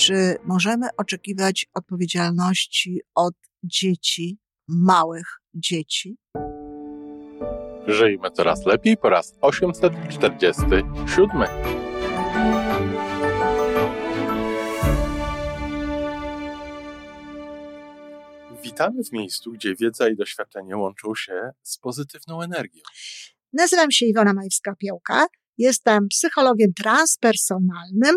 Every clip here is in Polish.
Czy możemy oczekiwać odpowiedzialności od dzieci, małych dzieci? Żyjmy coraz lepiej po raz 847. Witamy w miejscu, gdzie wiedza i doświadczenie łączą się z pozytywną energią. Nazywam się Iwona Majwska-Piołka. Jestem psychologiem transpersonalnym,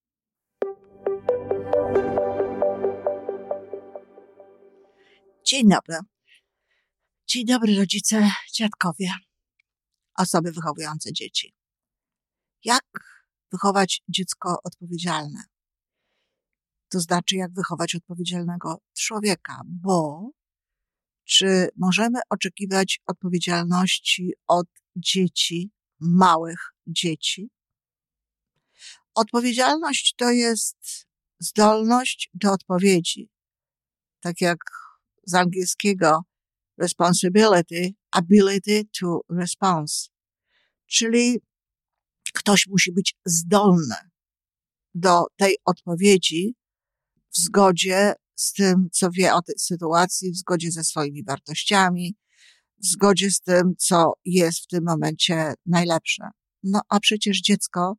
Dzień dobry. Dzień dobry, rodzice, dziadkowie, osoby wychowujące dzieci. Jak wychować dziecko odpowiedzialne? To znaczy, jak wychować odpowiedzialnego człowieka, bo czy możemy oczekiwać odpowiedzialności od dzieci, małych dzieci? Odpowiedzialność to jest zdolność do odpowiedzi. Tak jak z angielskiego responsibility, ability to response. Czyli ktoś musi być zdolny do tej odpowiedzi w zgodzie z tym, co wie o tej sytuacji, w zgodzie ze swoimi wartościami, w zgodzie z tym, co jest w tym momencie najlepsze. No a przecież dziecko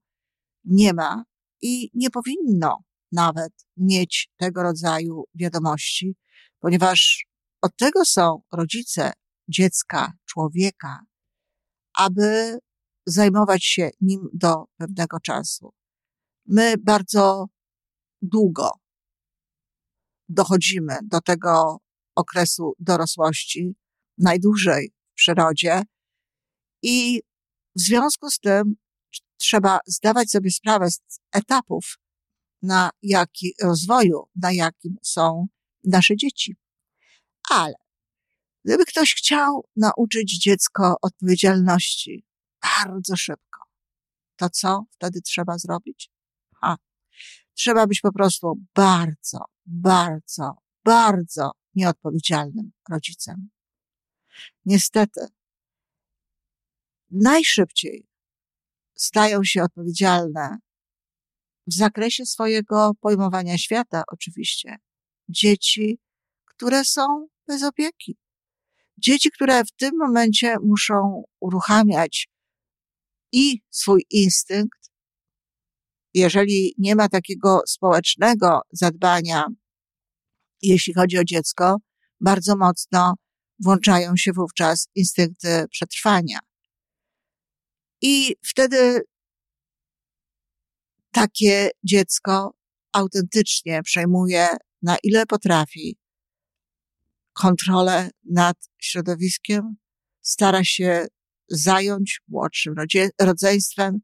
nie ma i nie powinno nawet mieć tego rodzaju wiadomości, ponieważ od tego są rodzice dziecka, człowieka, aby zajmować się nim do pewnego czasu. My bardzo długo dochodzimy do tego okresu dorosłości, najdłużej w przyrodzie i w związku z tym trzeba zdawać sobie sprawę z etapów, na jaki rozwoju, na jakim są nasze dzieci. Ale gdyby ktoś chciał nauczyć dziecko odpowiedzialności bardzo szybko, to co wtedy trzeba zrobić? Ha. Trzeba być po prostu bardzo, bardzo, bardzo nieodpowiedzialnym rodzicem. Niestety, najszybciej stają się odpowiedzialne w zakresie swojego pojmowania świata, oczywiście, dzieci, które są bez opieki. Dzieci, które w tym momencie muszą uruchamiać i swój instynkt, jeżeli nie ma takiego społecznego zadbania, jeśli chodzi o dziecko, bardzo mocno włączają się wówczas instynkty przetrwania. I wtedy takie dziecko autentycznie przejmuje, na ile potrafi, kontrolę nad środowiskiem, stara się zająć młodszym rodzeństwem,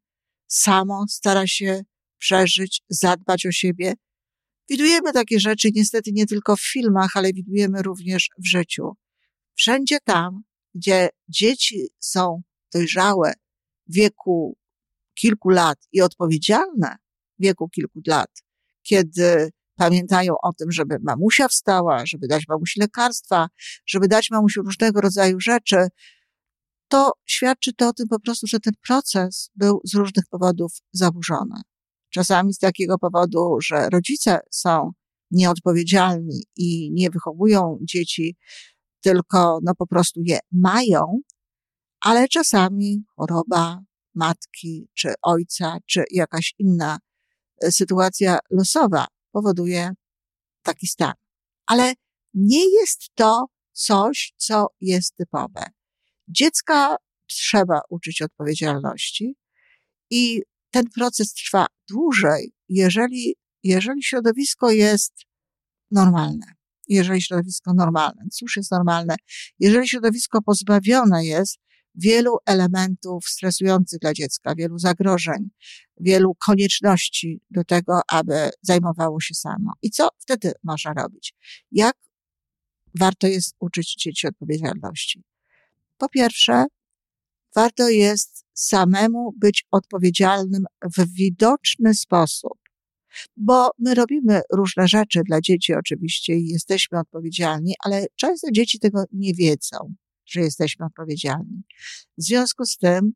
samo stara się przeżyć, zadbać o siebie. Widujemy takie rzeczy niestety nie tylko w filmach, ale widujemy również w życiu. Wszędzie tam, gdzie dzieci są dojrzałe w wieku kilku lat i odpowiedzialne w wieku kilku lat, kiedy pamiętają o tym, żeby mamusia wstała, żeby dać mamusi lekarstwa, żeby dać mamusi różnego rodzaju rzeczy, to świadczy to o tym po prostu, że ten proces był z różnych powodów zaburzony. Czasami z takiego powodu, że rodzice są nieodpowiedzialni i nie wychowują dzieci, tylko no po prostu je mają, ale czasami choroba matki, czy ojca, czy jakaś inna e, sytuacja losowa powoduje taki stan. Ale nie jest to coś, co jest typowe. Dziecka trzeba uczyć odpowiedzialności i ten proces trwa dłużej, jeżeli, jeżeli środowisko jest normalne. Jeżeli środowisko normalne, cóż jest normalne? Jeżeli środowisko pozbawione jest wielu elementów stresujących dla dziecka, wielu zagrożeń, wielu konieczności do tego, aby zajmowało się samo. I co wtedy można robić? Jak warto jest uczyć dzieci odpowiedzialności? Po pierwsze, warto jest samemu być odpowiedzialnym w widoczny sposób. Bo my robimy różne rzeczy dla dzieci oczywiście i jesteśmy odpowiedzialni, ale często dzieci tego nie wiedzą, że jesteśmy odpowiedzialni. W związku z tym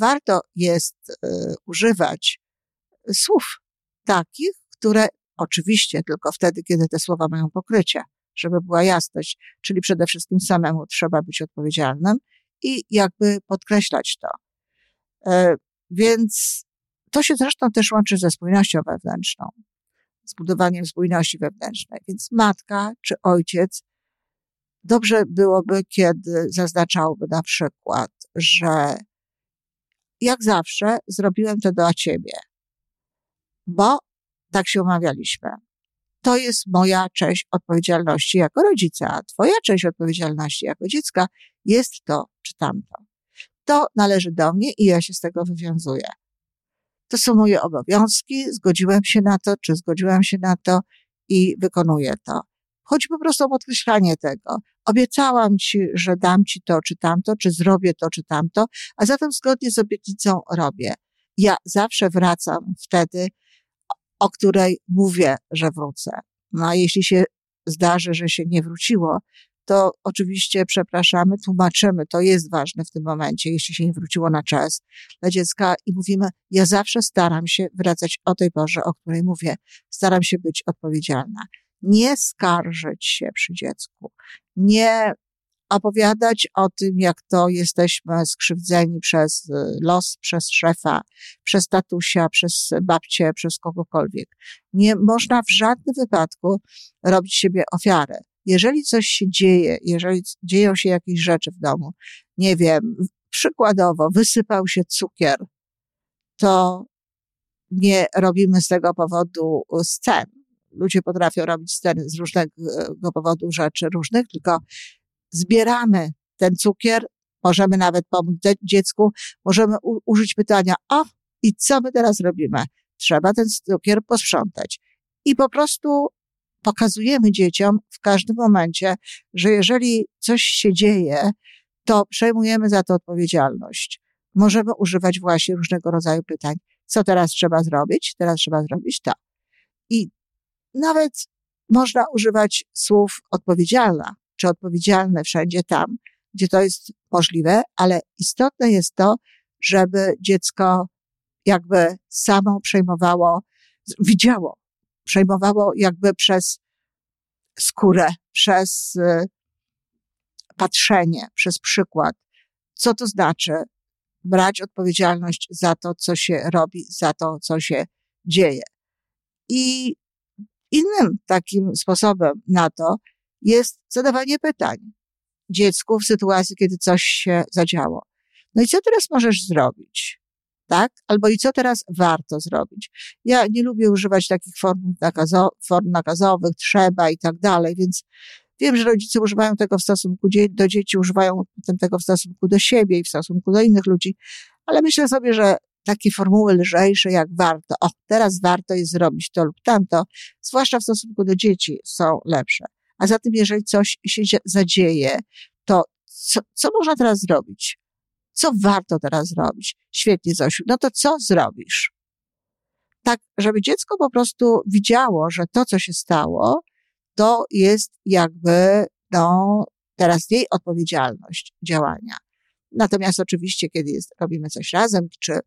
warto jest y, używać słów takich, które oczywiście tylko wtedy, kiedy te słowa mają pokrycie, żeby była jasność, czyli przede wszystkim samemu trzeba być odpowiedzialnym i jakby podkreślać to. E, więc to się zresztą też łączy ze spójnością wewnętrzną, z budowaniem spójności wewnętrznej. Więc matka czy ojciec dobrze byłoby, kiedy zaznaczałby na przykład, że jak zawsze zrobiłem to dla ciebie, bo tak się umawialiśmy. To jest moja część odpowiedzialności jako rodzica, a twoja część odpowiedzialności jako dziecka jest to czy tamto. To należy do mnie i ja się z tego wywiązuję. To są moje obowiązki, zgodziłem się na to, czy zgodziłem się na to i wykonuję to. Chodzi po prostu o podkreślanie tego. Obiecałam ci, że dam ci to czy tamto, czy zrobię to czy tamto, a zatem zgodnie z obietnicą robię. Ja zawsze wracam wtedy, o której mówię, że wrócę. No a jeśli się zdarzy, że się nie wróciło, to oczywiście przepraszamy, tłumaczymy, to jest ważne w tym momencie, jeśli się nie wróciło na czas dla dziecka i mówimy, ja zawsze staram się wracać o tej porze, o której mówię, staram się być odpowiedzialna. Nie skarżyć się przy dziecku, nie opowiadać o tym, jak to jesteśmy skrzywdzeni przez y, los, przez szefa, przez tatusia, przez babcię, przez kogokolwiek. Nie można w żadnym wypadku robić siebie ofiarę jeżeli coś się dzieje, jeżeli dzieją się jakieś rzeczy w domu, nie wiem, przykładowo wysypał się cukier, to nie robimy z tego powodu scen. Ludzie potrafią robić z różnego powodu rzeczy różnych, tylko zbieramy ten cukier, możemy nawet pomóc dziecku, możemy użyć pytania, o, i co my teraz robimy? Trzeba ten cukier posprzątać. I po prostu pokazujemy dzieciom w każdym momencie, że jeżeli coś się dzieje, to przejmujemy za to odpowiedzialność. Możemy używać właśnie różnego rodzaju pytań. Co teraz trzeba zrobić? Teraz trzeba zrobić to. I nawet można używać słów odpowiedzialna, czy odpowiedzialne wszędzie tam, gdzie to jest możliwe, ale istotne jest to, żeby dziecko jakby samo przejmowało, widziało, przejmowało jakby przez skórę, przez y, patrzenie, przez przykład. Co to znaczy brać odpowiedzialność za to, co się robi, za to, co się dzieje. I innym takim sposobem na to jest zadawanie pytań dziecku w sytuacji, kiedy coś się zadziało. No i co teraz możesz zrobić? tak? Albo i co teraz warto zrobić. Ja nie lubię używać takich form, nakazo, form nakazowych, trzeba i tak dalej, więc wiem, że rodzice używają tego w stosunku do dzieci, używają tego w stosunku do siebie i w stosunku do innych ludzi, ale myślę sobie, że takie formuły lżejsze jak warto, o, teraz warto jest zrobić to lub tamto, zwłaszcza w stosunku do dzieci są lepsze. A zatem, jeżeli coś się zadzieje, to co, co można teraz zrobić? Co warto teraz zrobić? Świetnie, Zosiu. No to co zrobisz? Tak, żeby dziecko po prostu widziało, że to, co się stało, to jest jakby, no, teraz jej odpowiedzialność działania. Natomiast oczywiście, kiedy jest, robimy coś razem, czy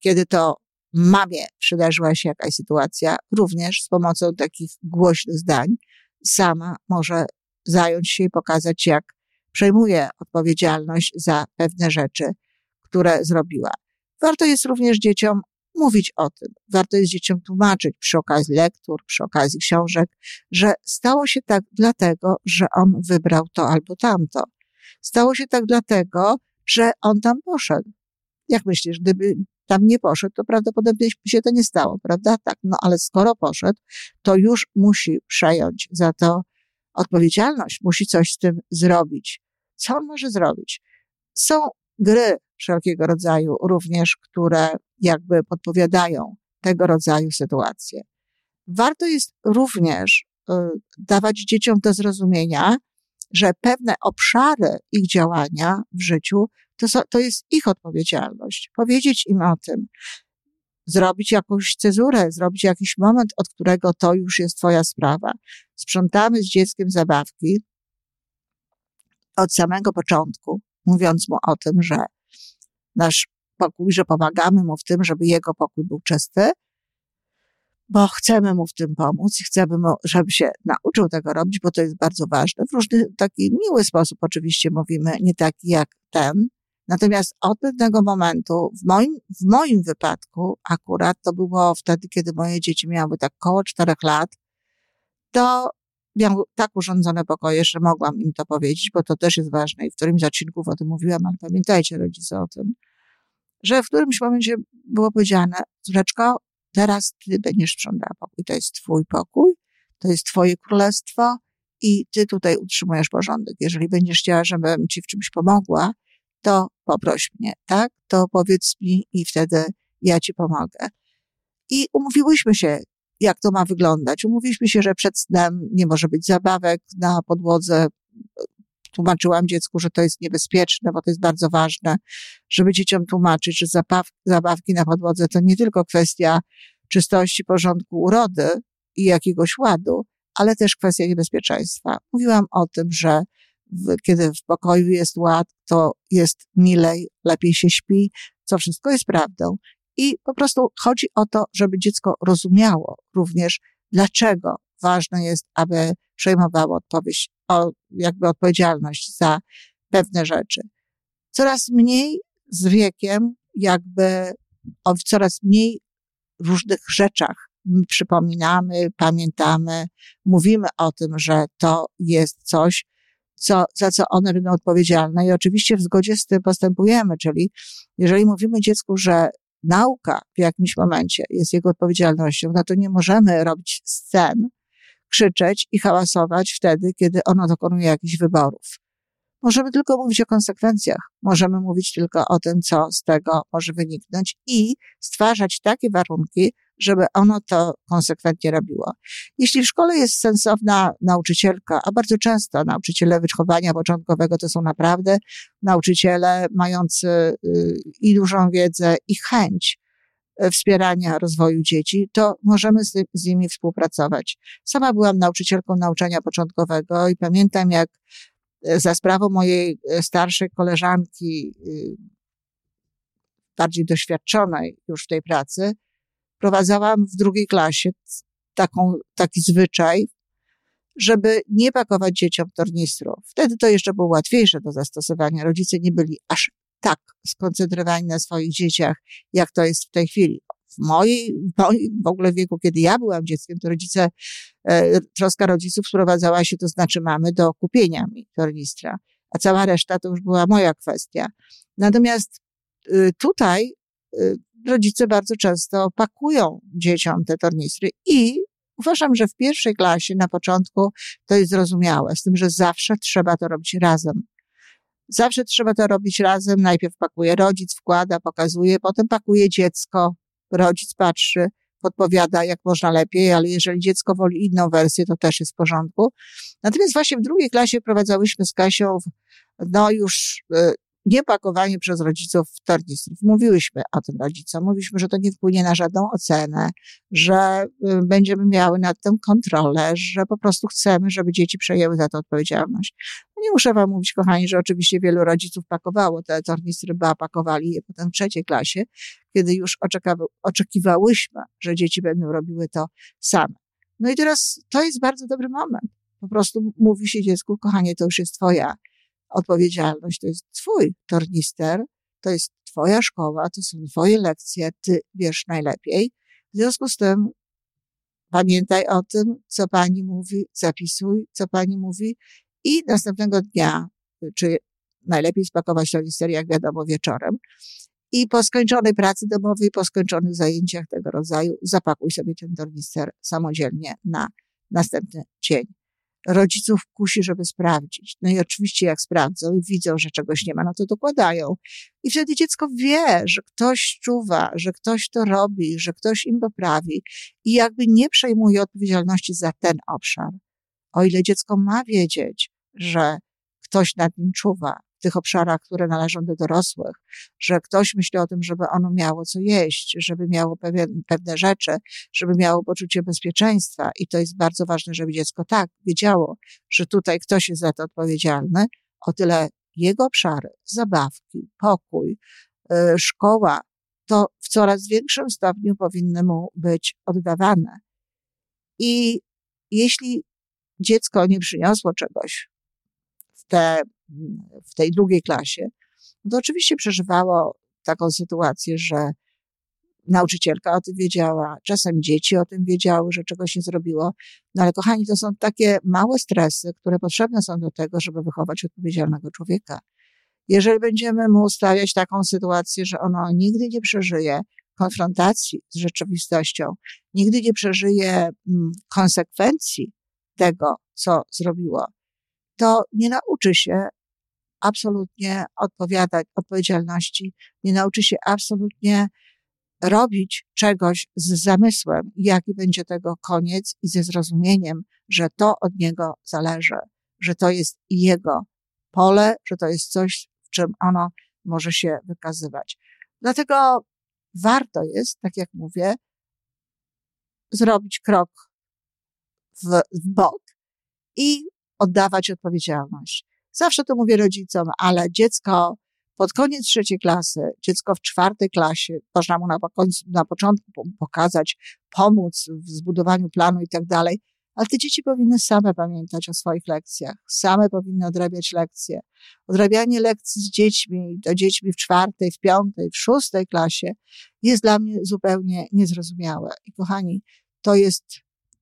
kiedy to mamie przydarzyła się jakaś sytuacja, również z pomocą takich głośnych zdań, sama może zająć się i pokazać, jak przejmuje odpowiedzialność za pewne rzeczy, które zrobiła. Warto jest również dzieciom mówić o tym. Warto jest dzieciom tłumaczyć przy okazji lektur, przy okazji książek, że stało się tak dlatego, że on wybrał to albo tamto. Stało się tak dlatego, że on tam poszedł. Jak myślisz, gdyby tam nie poszedł, to prawdopodobnie się to nie stało, prawda? Tak, no ale skoro poszedł, to już musi przejąć za to odpowiedzialność, musi coś z tym zrobić. Co on może zrobić? Są gry wszelkiego rodzaju, również które jakby podpowiadają tego rodzaju sytuacje. Warto jest również y, dawać dzieciom do zrozumienia, że pewne obszary ich działania w życiu to, to jest ich odpowiedzialność. Powiedzieć im o tym, zrobić jakąś cezurę, zrobić jakiś moment, od którego to już jest Twoja sprawa. Sprzątamy z dzieckiem zabawki od samego początku, mówiąc mu o tym, że nasz pokój, że pomagamy mu w tym, żeby jego pokój był czysty, bo chcemy mu w tym pomóc i chcemy mu, żeby się nauczył tego robić, bo to jest bardzo ważne. W różny, taki miły sposób oczywiście mówimy, nie taki jak ten. Natomiast od pewnego momentu, w moim, w moim wypadku akurat, to było wtedy, kiedy moje dzieci miały tak koło czterech lat, to miał tak urządzone pokoje, że mogłam im to powiedzieć, bo to też jest ważne i w którymś z odcinków o tym mówiłam, ale pamiętajcie rodzice o tym, że w którymś momencie było powiedziane, córeczko, teraz ty będziesz sprzątała pokój, to jest twój pokój, to jest twoje królestwo i ty tutaj utrzymujesz porządek. Jeżeli będziesz chciała, żebym ci w czymś pomogła, to poproś mnie, tak? To powiedz mi i wtedy ja ci pomogę. I umówiłyśmy się, jak to ma wyglądać. Umówiliśmy się, że przed snem nie może być zabawek na podłodze. Tłumaczyłam dziecku, że to jest niebezpieczne, bo to jest bardzo ważne, żeby dzieciom tłumaczyć, że zabaw, zabawki na podłodze to nie tylko kwestia czystości, porządku, urody i jakiegoś ładu, ale też kwestia niebezpieczeństwa. Mówiłam o tym, że w, kiedy w pokoju jest ład, to jest milej, lepiej się śpi, co wszystko jest prawdą. I po prostu chodzi o to, żeby dziecko rozumiało również, dlaczego ważne jest, aby przejmowało odpowiedź, o, jakby odpowiedzialność za pewne rzeczy. Coraz mniej z wiekiem, jakby o coraz mniej różnych rzeczach przypominamy, pamiętamy, mówimy o tym, że to jest coś, co, za co one będą odpowiedzialne i oczywiście w zgodzie z tym postępujemy, czyli jeżeli mówimy dziecku, że nauka w jakimś momencie jest jego odpowiedzialnością, no to nie możemy robić scen, krzyczeć i hałasować wtedy, kiedy ono dokonuje jakichś wyborów. Możemy tylko mówić o konsekwencjach, możemy mówić tylko o tym, co z tego może wyniknąć i stwarzać takie warunki, żeby ono to konsekwentnie robiło. Jeśli w szkole jest sensowna nauczycielka, a bardzo często nauczyciele wychowania początkowego to są naprawdę nauczyciele mający y, i dużą wiedzę, i chęć wspierania rozwoju dzieci, to możemy z, z nimi współpracować. Sama byłam nauczycielką nauczania początkowego i pamiętam, jak y, za sprawą mojej starszej koleżanki, bardziej doświadczonej już w tej pracy, wprowadzałam w drugiej klasie taką, taki zwyczaj, żeby nie pakować dzieciom tornistrów. Wtedy to jeszcze było łatwiejsze do zastosowania. Rodzice nie byli aż tak skoncentrowani na swoich dzieciach, jak to jest w tej chwili. W mojej, w, ogóle wieku, kiedy ja byłam dzieckiem, to rodzice, e, troska rodziców sprowadzała się, to znaczy mamy, do kupienia mi tornistra, a cała reszta to już była moja kwestia. Natomiast y, tutaj y, rodzice bardzo często pakują dzieciom te tornistry i uważam, że w pierwszej klasie na początku to jest zrozumiałe, z tym, że zawsze trzeba to robić razem. Zawsze trzeba to robić razem. Najpierw pakuje rodzic, wkłada, pokazuje, potem pakuje dziecko, rodzic patrzy, podpowiada, jak można lepiej, ale jeżeli dziecko woli inną wersję, to też jest w porządku. Natomiast właśnie w drugiej klasie prowadzałyśmy z Kasią, no już y, nie pakowanie przez rodziców tornistrów. Mówiłyśmy o tym rodzicom, mówiliśmy, że to nie wpłynie na żadną ocenę, że y, będziemy miały nad tym kontrolę, że po prostu chcemy, żeby dzieci przejęły za to odpowiedzialność. No nie muszę wam mówić, kochani, że oczywiście wielu rodziców pakowało te tornistry, ba, pakowali je potem w trzeciej klasie, kiedy już oczekiwałyśmy, że dzieci będą robiły to same. No i teraz to jest bardzo dobry moment. Po prostu mówi się dziecku, kochanie, to już jest twoja odpowiedzialność, to jest twój tornister, to jest twoja szkoła, to są twoje lekcje, ty wiesz najlepiej. W związku z tym pamiętaj o tym, co pani mówi, zapisuj, co pani mówi i następnego dnia, czy najlepiej spakować tornister, jak wiadomo, wieczorem. I po skończonej pracy domowej, po skończonych zajęciach tego rodzaju, zapakuj sobie ten tornister samodzielnie na następny dzień. Rodziców kusi, żeby sprawdzić. No i oczywiście jak sprawdzą i widzą, że czegoś nie ma, no to dokładają. I wtedy dziecko wie, że ktoś czuwa, że ktoś to robi, że ktoś im poprawi i jakby nie przejmuje odpowiedzialności za ten obszar. O ile dziecko ma wiedzieć, że ktoś nad nim czuwa, tych obszarach, które należą do dorosłych, że ktoś myśli o tym, żeby ono miało co jeść, żeby miało pewien, pewne rzeczy, żeby miało poczucie bezpieczeństwa. I to jest bardzo ważne, żeby dziecko tak wiedziało, że tutaj ktoś jest za to odpowiedzialny, o tyle jego obszary, zabawki, pokój, yy, szkoła, to w coraz większym stopniu powinny mu być oddawane. I jeśli dziecko nie przyniosło czegoś w te w tej drugiej klasie, to oczywiście przeżywało taką sytuację, że nauczycielka o tym wiedziała, czasem dzieci o tym wiedziały, że czegoś nie zrobiło. No ale kochani, to są takie małe stresy, które potrzebne są do tego, żeby wychować odpowiedzialnego człowieka. Jeżeli będziemy mu stawiać taką sytuację, że ono nigdy nie przeżyje konfrontacji z rzeczywistością, nigdy nie przeżyje mm, konsekwencji tego, co zrobiło, to nie nauczy się absolutnie odpowiadać odpowiedzialności, nie nauczy się absolutnie robić czegoś z zamysłem, jaki będzie tego koniec i ze zrozumieniem, że to od niego zależy, że to jest jego pole, że to jest coś, w czym ono może się wykazywać. Dlatego warto jest, tak jak mówię, zrobić krok w, w bok i oddawać odpowiedzialność. Zawsze to mówię rodzicom, ale dziecko pod koniec trzeciej klasy, dziecko w czwartej klasie, można mu na, na początku pokazać, pomóc w zbudowaniu planu i tak dalej, ale te dzieci powinny same pamiętać o swoich lekcjach, same powinny odrabiać lekcje. Odrabianie lekcji z dziećmi, do dziećmi w czwartej, w piątej, w szóstej klasie jest dla mnie zupełnie niezrozumiałe. I kochani, to jest,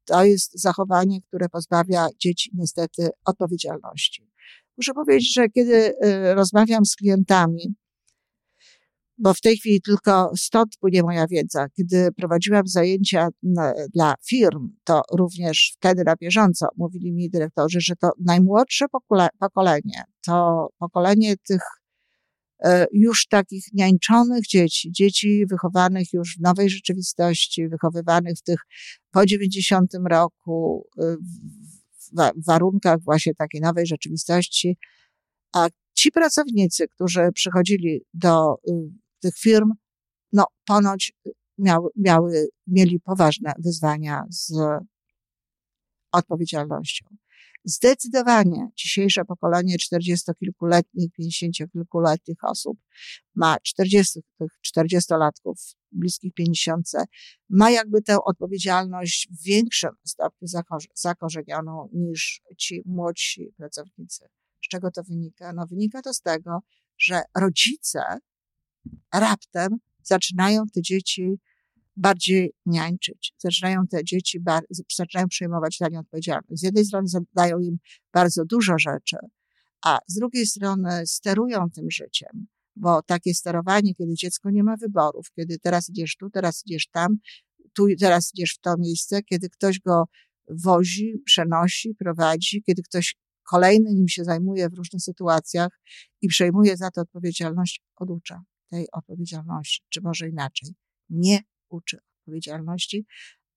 to jest zachowanie, które pozbawia dzieci niestety odpowiedzialności. Muszę powiedzieć, że kiedy y, rozmawiam z klientami, bo w tej chwili tylko stąd płynie moja wiedza. Kiedy prowadziłam zajęcia dla firm, to również wtedy na bieżąco mówili mi dyrektorzy, że to najmłodsze pokolenie, to pokolenie tych już takich niańczonych dzieci, dzieci wychowanych już w nowej rzeczywistości, wychowywanych w tych po 90 roku, y, w warunkach właśnie takiej nowej rzeczywistości. A ci pracownicy, którzy przychodzili do y, tych firm, no ponoć miały, miały, mieli poważne wyzwania z odpowiedzialnością. Zdecydowanie dzisiejsze pokolenie czterdziestokilkuletnich, pięćdziesięciokilkuletnich osób ma 40, tych 40-latków, bliskich pięćdziesiątce, ma jakby tę odpowiedzialność w większym stopniu zakorzenioną niż ci młodsi pracownicy. Z czego to wynika? No wynika to z tego, że rodzice raptem zaczynają te dzieci bardziej niańczyć. Zaczynają te dzieci, zaczynają przejmować dla nie odpowiedzialność. Z jednej strony zadają im bardzo dużo rzeczy, a z drugiej strony sterują tym życiem, bo takie sterowanie, kiedy dziecko nie ma wyborów, kiedy teraz idziesz tu, teraz idziesz tam, tu teraz idziesz w to miejsce, kiedy ktoś go wozi, przenosi, prowadzi, kiedy ktoś kolejny nim się zajmuje w różnych sytuacjach i przejmuje za to odpowiedzialność, oducza tej odpowiedzialności, czy może inaczej, nie uczy odpowiedzialności,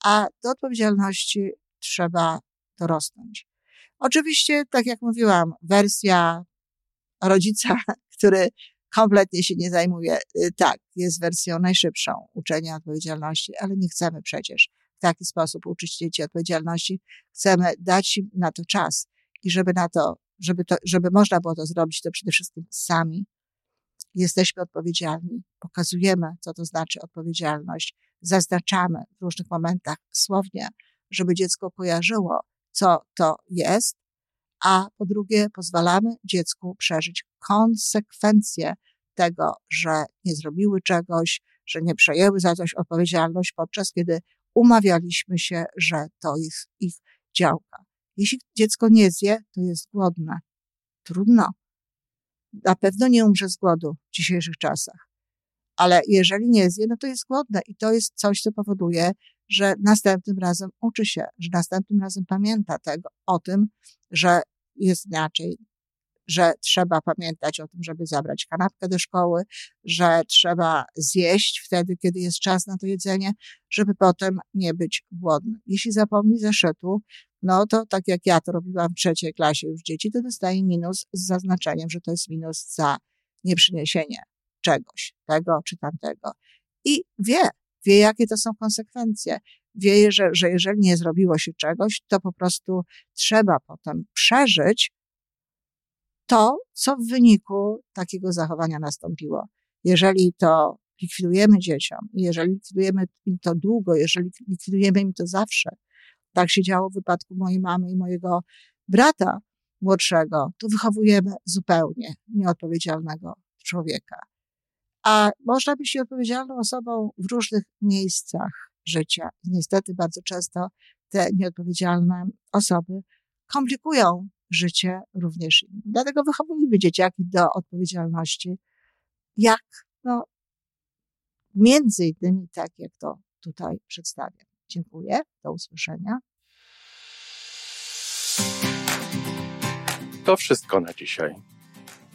a do odpowiedzialności trzeba dorosnąć. Oczywiście, tak jak mówiłam, wersja rodzica, który kompletnie się nie zajmuje, y, tak, jest wersją najszybszą uczenia odpowiedzialności, ale nie chcemy przecież w taki sposób uczyć dzieci odpowiedzialności. Chcemy dać im na to czas i żeby na to, żeby to, żeby można było to zrobić, to przede wszystkim sami jesteśmy odpowiedzialni. Pokazujemy, co to znaczy odpowiedzialność zaznaczamy w różnych momentach słownie, żeby dziecko kojarzyło, co to jest, a po drugie pozwalamy dziecku przeżyć konsekwencje tego, że nie zrobiły czegoś, że nie przejęły za coś odpowiedzialność, podczas kiedy umawialiśmy się, że to jest ich działka. Jeśli dziecko nie zje, to jest głodne. Trudno. Na pewno nie umrze z głodu w dzisiejszych czasach ale jeżeli nie zje, no to jest głodne i to jest coś, co powoduje, że następnym razem uczy się, że następnym razem pamięta tego, o tym, że jest inaczej, że trzeba pamiętać o tym, żeby zabrać kanapkę do szkoły, że trzeba zjeść wtedy, kiedy jest czas na to jedzenie, żeby potem nie być głodnym. Jeśli zapomni zeszytu, no to tak jak ja to robiłam w trzeciej klasie już dzieci, to dostaje minus z zaznaczeniem, że to jest minus za nieprzyniesienie czegoś, tego czy tamtego. I wie, wie jakie to są konsekwencje. Wie, że, że jeżeli nie zrobiło się czegoś, to po prostu trzeba potem przeżyć to, co w wyniku takiego zachowania nastąpiło. Jeżeli to likwidujemy dzieciom, jeżeli likwidujemy im to długo, jeżeli likwidujemy im to zawsze, tak się działo w wypadku mojej mamy i mojego brata młodszego, to wychowujemy zupełnie nieodpowiedzialnego człowieka. A można być nieodpowiedzialną osobą w różnych miejscach życia. Niestety bardzo często te nieodpowiedzialne osoby komplikują życie również innym. Dlatego wychowujmy dzieciaki do odpowiedzialności, jak, no, między innymi tak, jak to tutaj przedstawiam. Dziękuję, do usłyszenia. To wszystko na dzisiaj.